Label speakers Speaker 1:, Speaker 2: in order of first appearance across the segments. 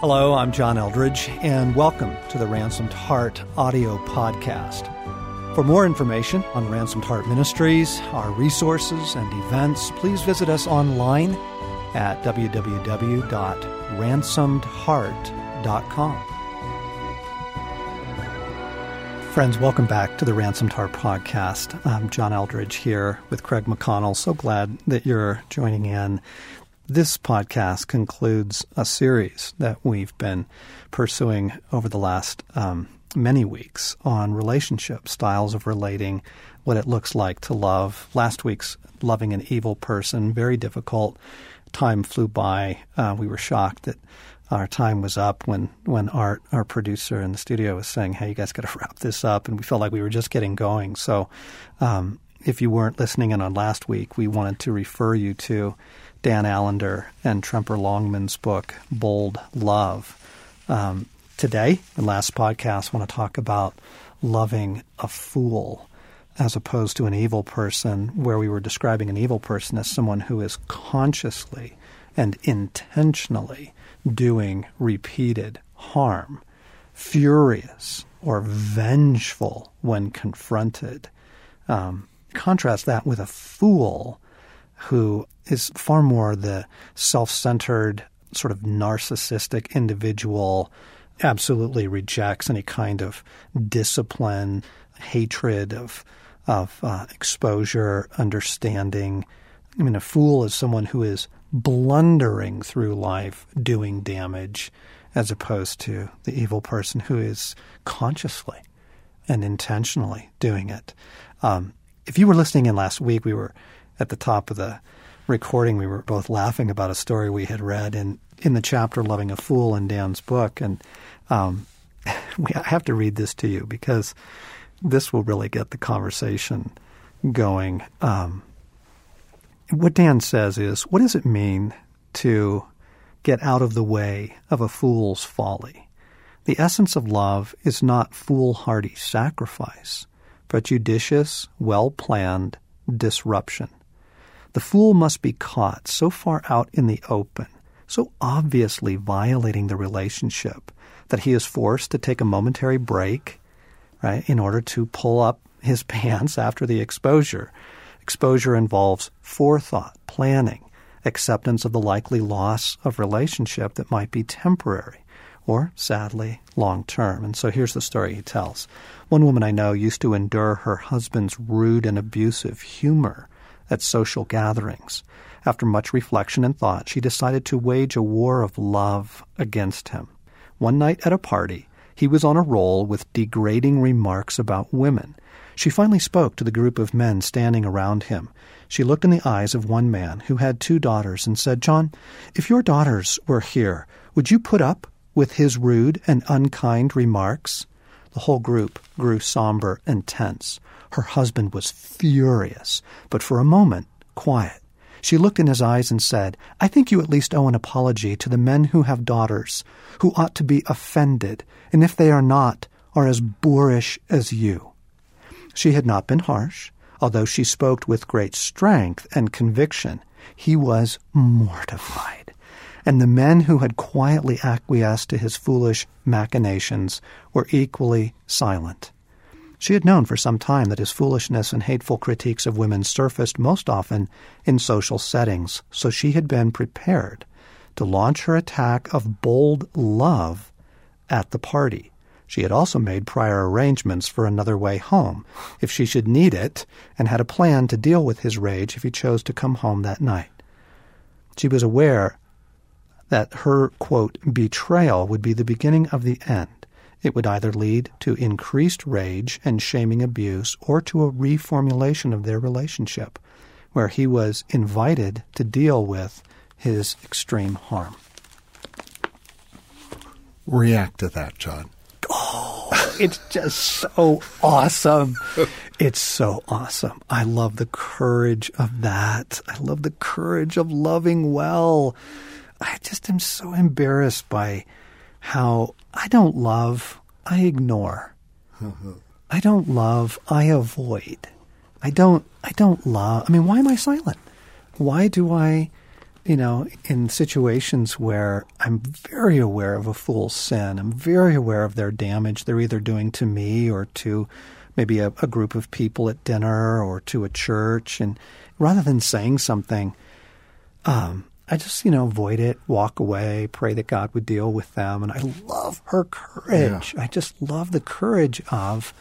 Speaker 1: Hello, I'm John Eldredge, and welcome to the Ransomed Heart audio podcast. For more information on Ransomed Heart Ministries, our resources, and events, please visit us online at www.ransomedheart.com. Friends, welcome back to the Ransomed Heart podcast. I'm John Eldredge here with Craig McConnell. So glad that you're joining in. This podcast concludes a series that we've been pursuing over the last um, many weeks on relationship styles of relating, what it looks like to love. Last week's loving an evil person, very difficult. Time flew by. Uh, we were shocked that our time was up when, when Art, our producer in the studio, was saying, "Hey, you guys got to wrap this up," and we felt like we were just getting going. So, um, if you weren't listening in on last week, we wanted to refer you to Dan Allender and Tremper Longman's book, Bold Love. Um, today, the last podcast, I want to talk about loving a fool as opposed to an evil person, where we were describing an evil person as someone who is consciously and intentionally doing repeated harm, furious or vengeful when confronted. Um, contrast that with a fool who is far more the self centered, sort of narcissistic individual, absolutely rejects any kind of discipline, hatred of, of uh, exposure, understanding. I mean, a fool is someone who is blundering through life doing damage as opposed to the evil person who is consciously and intentionally doing it. Um, if you were listening in last week, we were at the top of the recording, we were both laughing about a story we had read in, in the chapter Loving a Fool in Dan's book. And um, we, I have to read this to you because this will really get the conversation going. Um, what Dan says is, what does it mean to get out of the way of a fool's folly? The essence of love is not foolhardy sacrifice, but judicious, well planned disruption. The fool must be caught so far out in the open, so obviously violating the relationship, that he is forced to take a momentary break, right, in order to pull up his pants after the exposure. Exposure involves forethought, planning, acceptance of the likely loss of relationship that might be temporary or, sadly, long term. And so here's the story he tells. One woman I know used to endure her husband's rude and abusive humor at social gatherings. After much reflection and thought, she decided to wage a war of love against him. One night at a party, he was on a roll with degrading remarks about women. She finally spoke to the group of men standing around him. She looked in the eyes of one man who had two daughters and said, John, if your daughters were here, would you put up with his rude and unkind remarks? The whole group grew somber and tense. Her husband was furious, but for a moment quiet. She looked in his eyes and said, I think you at least owe an apology to the men who have daughters, who ought to be offended, and if they are not, are as boorish as you. She had not been harsh, although she spoke with great strength and conviction. He was mortified. And the men who had quietly acquiesced to his foolish machinations were equally silent. She had known for some time that his foolishness and hateful critiques of women surfaced most often in social settings, so she had been prepared to launch her attack of bold love at the party. She had also made prior arrangements for another way home if she should need it, and had a plan to deal with his rage if he chose to come home that night. She was aware that her, quote, betrayal would be the beginning of the end it would either lead to increased rage and shaming abuse or to a reformulation of their relationship, where he was invited to deal with his extreme harm.
Speaker 2: React to that, John.
Speaker 1: Oh, it's just so awesome. It's so awesome. I love the courage of that. I love the courage of loving well. I just am so embarrassed by how I don't love, I ignore. I don't love, I avoid. I don't I don't love I mean why am I silent? Why do I you know, in situations where I'm very aware of a fool's sin, I'm very aware of their damage they're either doing to me or to maybe a, a group of people at dinner or to a church. And rather than saying something, um, I just, you know, avoid it, walk away, pray that God would deal with them. And I love her courage. Yeah. I just love the courage of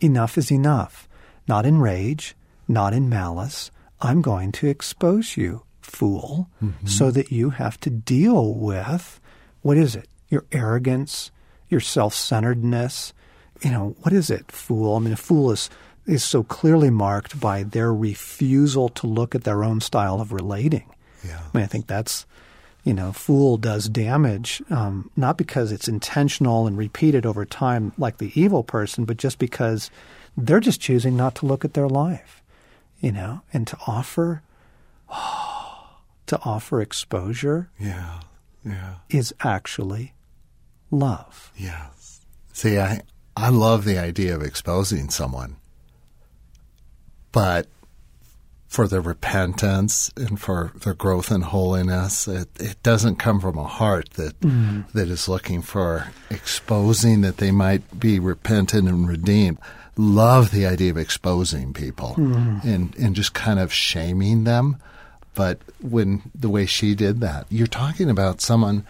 Speaker 1: enough is enough. Not in rage, not in malice. I'm going to expose you, fool, mm-hmm. so that you have to deal with what is it? Your arrogance, your self centeredness. You know, what is it, fool? I mean, a fool is, is so clearly marked by their refusal to look at their own style of relating yeah. I mean, I think that's, you know, fool does damage, um, not because it's intentional and repeated over time like the evil person, but just because they're just choosing not to look at their life, you know, and to offer, oh, to offer exposure.
Speaker 2: Yeah. Yeah.
Speaker 1: Is actually love.
Speaker 2: Yes. See, I, I love the idea of exposing someone, but for their repentance and for their growth in holiness. It, it doesn't come from a heart that, mm. that is looking for exposing that they might be repentant and redeemed. Love the idea of exposing people mm. and, and just kind of shaming them. But when the way she did that, you're talking about someone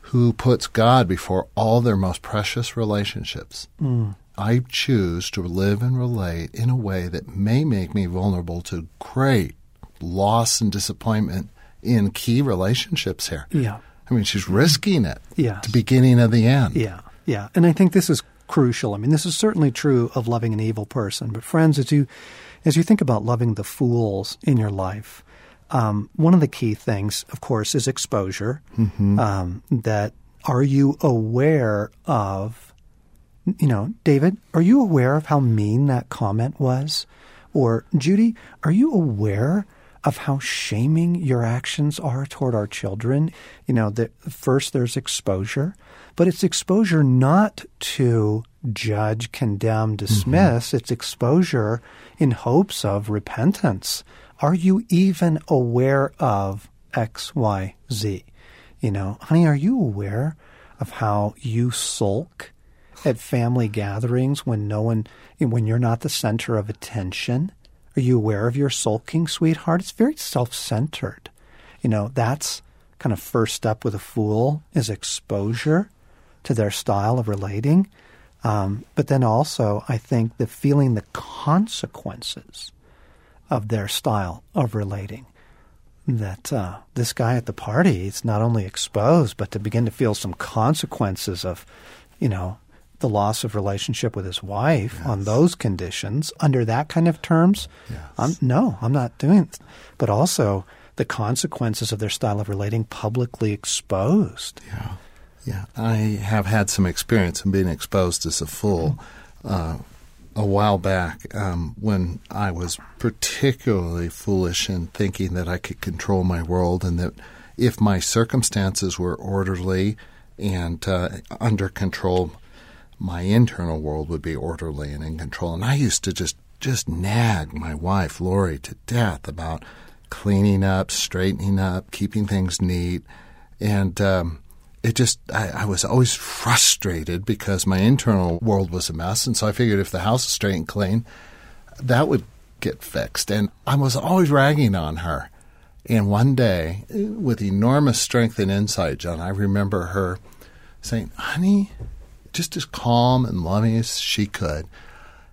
Speaker 2: who puts God before all their most precious relationships. Mm. I choose to live and relate in a way that may make me vulnerable to great loss and disappointment in key relationships here.
Speaker 1: Yeah.
Speaker 2: I mean, she's risking it.
Speaker 1: Yeah.
Speaker 2: The beginning of the end.
Speaker 1: Yeah. Yeah. And I think this is crucial. I mean, this is certainly true of loving an evil person. But friends, as you as you think about loving the fools in your life, um, one of the key things, of course, is exposure. Mm-hmm. Um, that are you aware of you know, David, are you aware of how mean that comment was? Or Judy, are you aware of how shaming your actions are toward our children? You know, that first there's exposure, but it's exposure not to judge, condemn, dismiss. Mm-hmm. It's exposure in hopes of repentance. Are you even aware of X, Y, Z? You know, honey, are you aware of how you sulk at family gatherings when no one, when you're not the center of attention? Are you aware of your sulking, sweetheart? It's very self-centered. You know, that's kind of first step with a fool is exposure to their style of relating. Um, but then also, I think the feeling the consequences of their style of relating. That uh, this guy at the party is not only exposed, but to begin to feel some consequences of, you know, the loss of relationship with his wife yes. on those conditions under that kind of terms, yes. I'm, no, I'm not doing it. But also the consequences of their style of relating publicly exposed.
Speaker 2: Yeah. Yeah. I have had some experience in being exposed as a fool. Uh, a while back um, when I was particularly foolish in thinking that I could control my world and that if my circumstances were orderly and uh, under control, my internal world would be orderly and in control. And I used to just just nag my wife Lori to death about cleaning up, straightening up, keeping things neat, and um, it just I, I, was always frustrated because my internal world was a mess, and so I figured if the house is straight and clean, that would get fixed. And I was always ragging on her. And one day, with enormous strength and insight, John, I remember her saying, "Honey." Just as calm and loving as she could,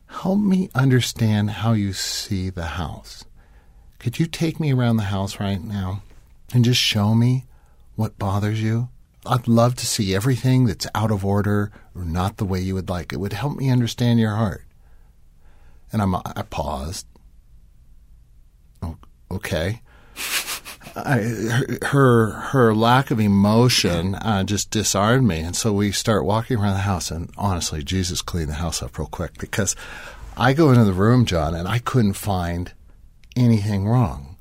Speaker 2: help me understand how you see the house. Could you take me around the house right now and just show me what bothers you? I'd love to see everything that's out of order or not the way you would like. It would help me understand your heart. And I'm, I paused. Okay. I, her her lack of emotion uh, just disarmed me, and so we start walking around the house. And honestly, Jesus cleaned the house up real quick because I go into the room, John, and I couldn't find anything wrong,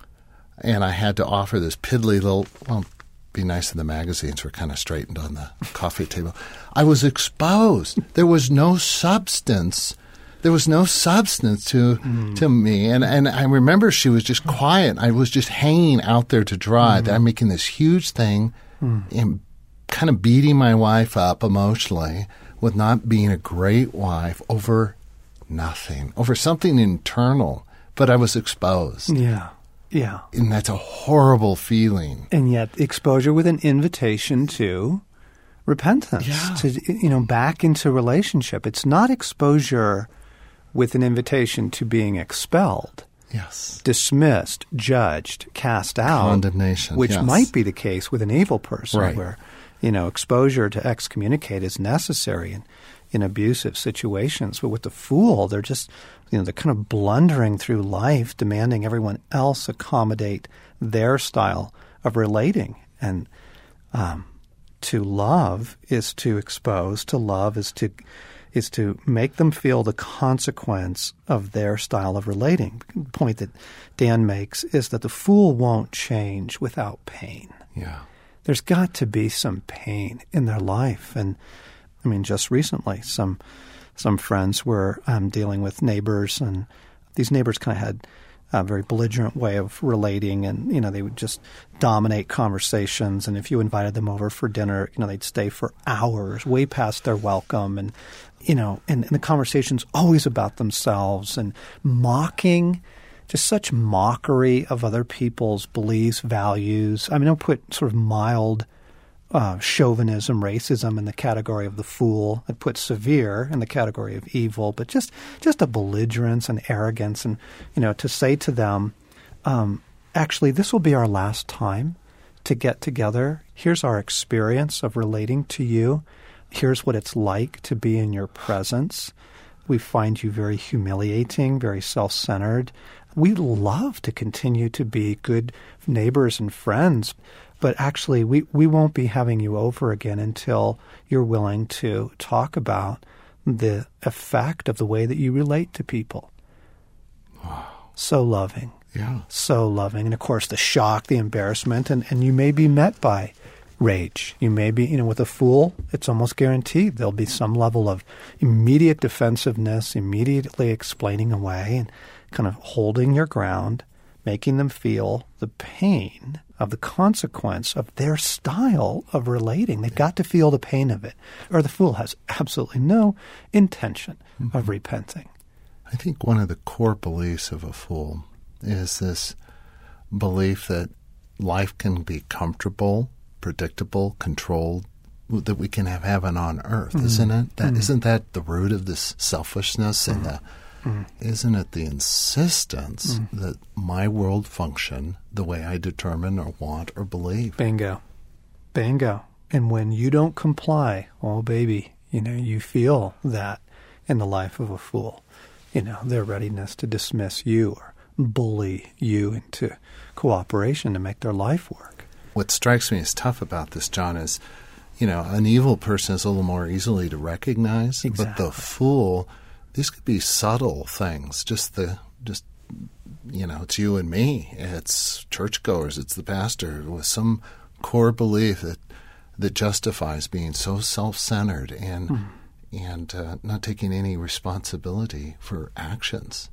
Speaker 2: and I had to offer this piddly little. Well, be nice in the magazines were kind of straightened on the coffee table. I was exposed. There was no substance there was no substance to
Speaker 1: Mm.
Speaker 2: to me. And and I remember she was just quiet. I was just hanging out there to dry.
Speaker 1: Mm.
Speaker 2: That I'm making this huge thing and kind of beating my wife up emotionally with not being a great wife over nothing, over something internal. But I was exposed.
Speaker 1: Yeah. Yeah.
Speaker 2: And that's a horrible feeling.
Speaker 1: And yet exposure with an invitation to repentance,
Speaker 2: Yeah.
Speaker 1: to you know, back into relationship. It's not exposure with an invitation to being expelled,
Speaker 2: Yes.
Speaker 1: dismissed, judged, cast out.
Speaker 2: Condemnation,
Speaker 1: Which
Speaker 2: yes.
Speaker 1: might be the case with an evil person
Speaker 2: Right.
Speaker 1: where, you know, exposure to excommunicate is necessary in, in abusive situations. But with the fool, they're just you know, they're kind of blundering through life, demanding everyone else accommodate their style of relating. And um, to love is to expose. To love is to is to make them feel the consequence of their style of relating. The point that Dan makes is that the fool won't change without pain.
Speaker 2: Yeah.
Speaker 1: There's got to be some pain in their life, and I mean, just recently, some some friends were um, dealing with neighbors, and these neighbors kind of had a very belligerent way of relating, and you know they would just dominate conversations. And if you invited them over for dinner, you know they'd stay for hours, way past their welcome, and you know, and, and the conversations always about themselves and mocking. Just such mockery of other people's beliefs, values. I mean, I'll put sort of mild uh, chauvinism, racism in the category of the fool. I'd put severe in the category of evil, but just just a belligerence and arrogance, and you know, to say to them, um, actually, this will be our last time to get together. Here's our experience of relating to you. Here's what it's like to be in your presence. We find you very humiliating, very self centered. We love to continue to be good neighbors and friends, but actually, we, we won't be having you over again until you're willing to talk about the effect of the way that you relate to people. Wow. So loving
Speaker 2: Yeah.
Speaker 1: so loving. And of course, the shock, the embarrassment, and, and you may be met by rage. You may be, you know, with a fool, it's almost guaranteed there'll be some level of immediate defensiveness, immediately explaining away and kind of holding your ground, making them feel the pain of the consequence of their style of relating. They've got to feel the pain of it, or the fool has absolutely no intention of mm-hmm. repenting.
Speaker 2: I think one of the core beliefs of a fool is this belief that life can be comfortable, predictable, controlled, that we can have heaven on earth, mm-hmm. isn't it? That mm-hmm. not that the root of this selfishness and the mm-hmm. isn't it the insistence that my world function the way I determine or want or believe?
Speaker 1: Bingo. Bingo. And when you don't comply, oh baby, you know, you feel that in the life of a fool. You know, their readiness to dismiss you or bully you into cooperation to make their life work.
Speaker 2: What strikes me as tough about this, John, is you know, an evil person is a little more easily to recognize, but the fool, these could be subtle things. Just the just you know, it's you and me. It's churchgoers. It's the pastor with some core belief that that justifies being so self-centered and and uh, not taking any responsibility for actions.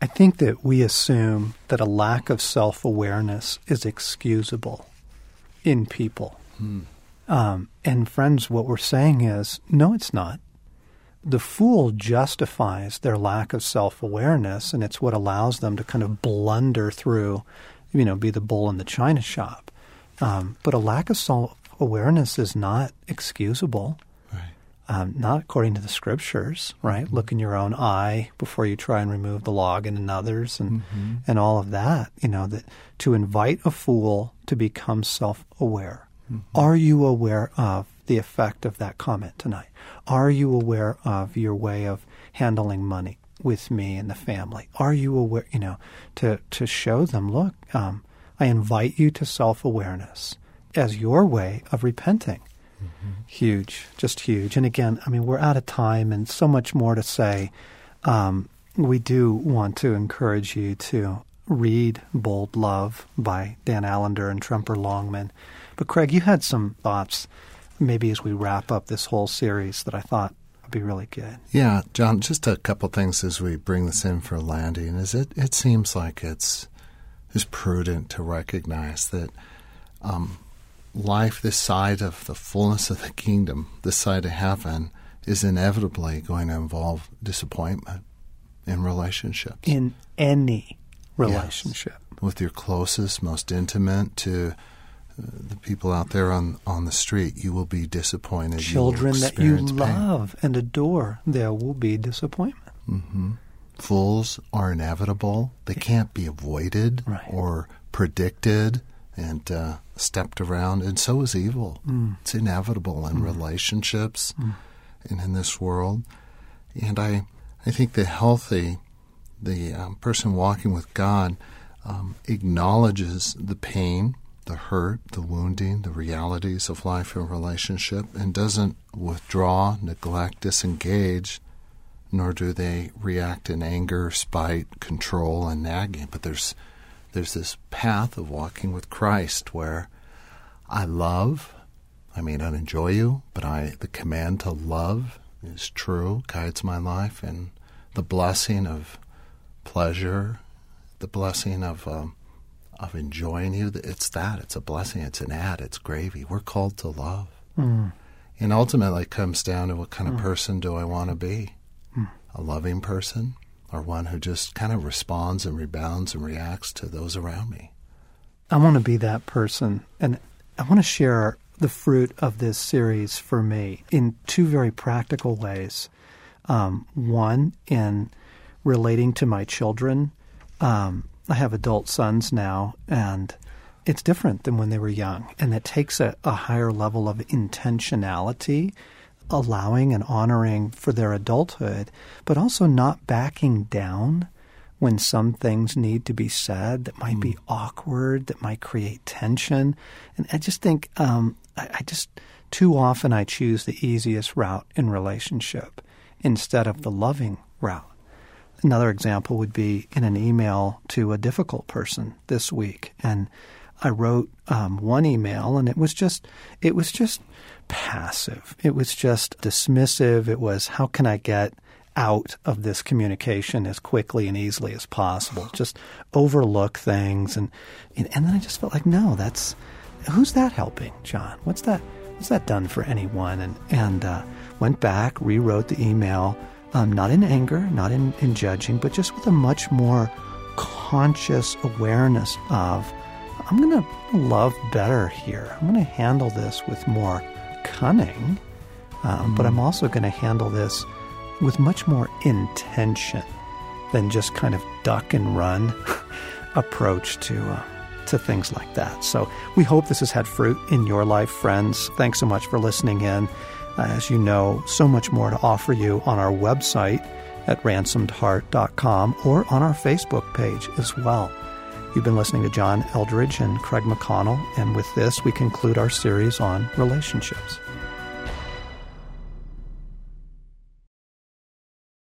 Speaker 1: I think that we assume that a lack of self awareness is excusable in people. Um, and, friends, what we're saying is no, it's not. The fool justifies their lack of self awareness, and it's what allows them to kind of blunder through, you know, be the bull in the china shop. Um, but a lack of self awareness is not excusable. Um, not according to the scriptures, right? Look in your own eye before you try and remove the log in another's, and and all of that. You know that to invite a fool to become self-aware. Are you aware of the effect of that comment tonight? Are you aware of your way of handling money with me and the family? Are you aware? You know, to to show them, look, um, I invite you to self-awareness as your way of repenting. Huge, just huge. And again, I mean, we're out of time and so much more to say. Um, we do want to encourage you to read Bold Love by Dan Allender and Tremper Longman. But Craig, you had some thoughts, maybe as we wrap up this whole series, that I thought would be really good.
Speaker 2: Yeah, John, just a couple things as we bring this in for landing is it, it seems like it's, it's prudent to recognize that um, life this side of the fullness of the kingdom, this side of heaven, is inevitably going to involve disappointment in relationships.
Speaker 1: In any relationship.
Speaker 2: Yes. With your closest, most intimate, to uh, the people out there on, on the street, you will be disappointed.
Speaker 1: Children
Speaker 2: you
Speaker 1: that you
Speaker 2: pain.
Speaker 1: love and adore, there will be disappointment.
Speaker 2: Mm-hmm. Fools are inevitable. They can't be avoided
Speaker 1: right.
Speaker 2: or predicted and uh, stepped around. And so is evil.
Speaker 1: Mm.
Speaker 2: It's inevitable in mm. relationships
Speaker 1: mm.
Speaker 2: and in this world. And I, I think the healthy, the um, person walking with God, um, acknowledges the pain, the hurt, the wounding, the realities of life and relationship, and doesn't withdraw, neglect, disengage, nor do they react in anger, spite, control, and nagging. But there's there's this path of walking with Christ where I love, I may not enjoy you, but I the command to love is true, guides my life, and the blessing of pleasure, the blessing of um, of enjoying you. It's that. It's a blessing. It's an ad. It's gravy. We're called to love,
Speaker 1: mm.
Speaker 2: and ultimately it comes down to what kind of
Speaker 1: mm.
Speaker 2: person do I want to be?
Speaker 1: Mm.
Speaker 2: A loving person, or one who just kind of responds and rebounds and reacts to those around me.
Speaker 1: I want to be that person, and I want to share the fruit of this series for me in two very practical ways. Um, one, in relating to my children. Um, I have adult sons now, and it's different than when they were young. And it takes a, a higher level of intentionality, allowing and honoring for their adulthood, but also not backing down when some things need to be said that might mm. be awkward, that might create tension. And I just think, um, I, I just, too often I choose the easiest route in relationship instead of the loving route. Another example would be in an email to a difficult person this week, and I wrote um, one email, and it was just it was just passive. It was just dismissive. It was how can I get out of this communication as quickly and easily as possible? Just overlook things, and and then I just felt like no, that's who's that helping, John? What's that? What's that done for anyone? And and uh, went back, rewrote the email um, not in anger, not in, in judging, but just with a much more conscious awareness of I'm going to love better here. I'm going to handle this with more cunning, um, mm. but I'm also going to handle this with much more intention than just kind of duck and run approach to uh, to things like that. So we hope this has had fruit in your life, friends. Thanks so much for listening in. Uh, as you know, so much more to offer you on our website at ransomedheart.com or on our Facebook page as well. You've been listening to John Eldredge and Craig McConnell, and with this, we conclude our series on relationships.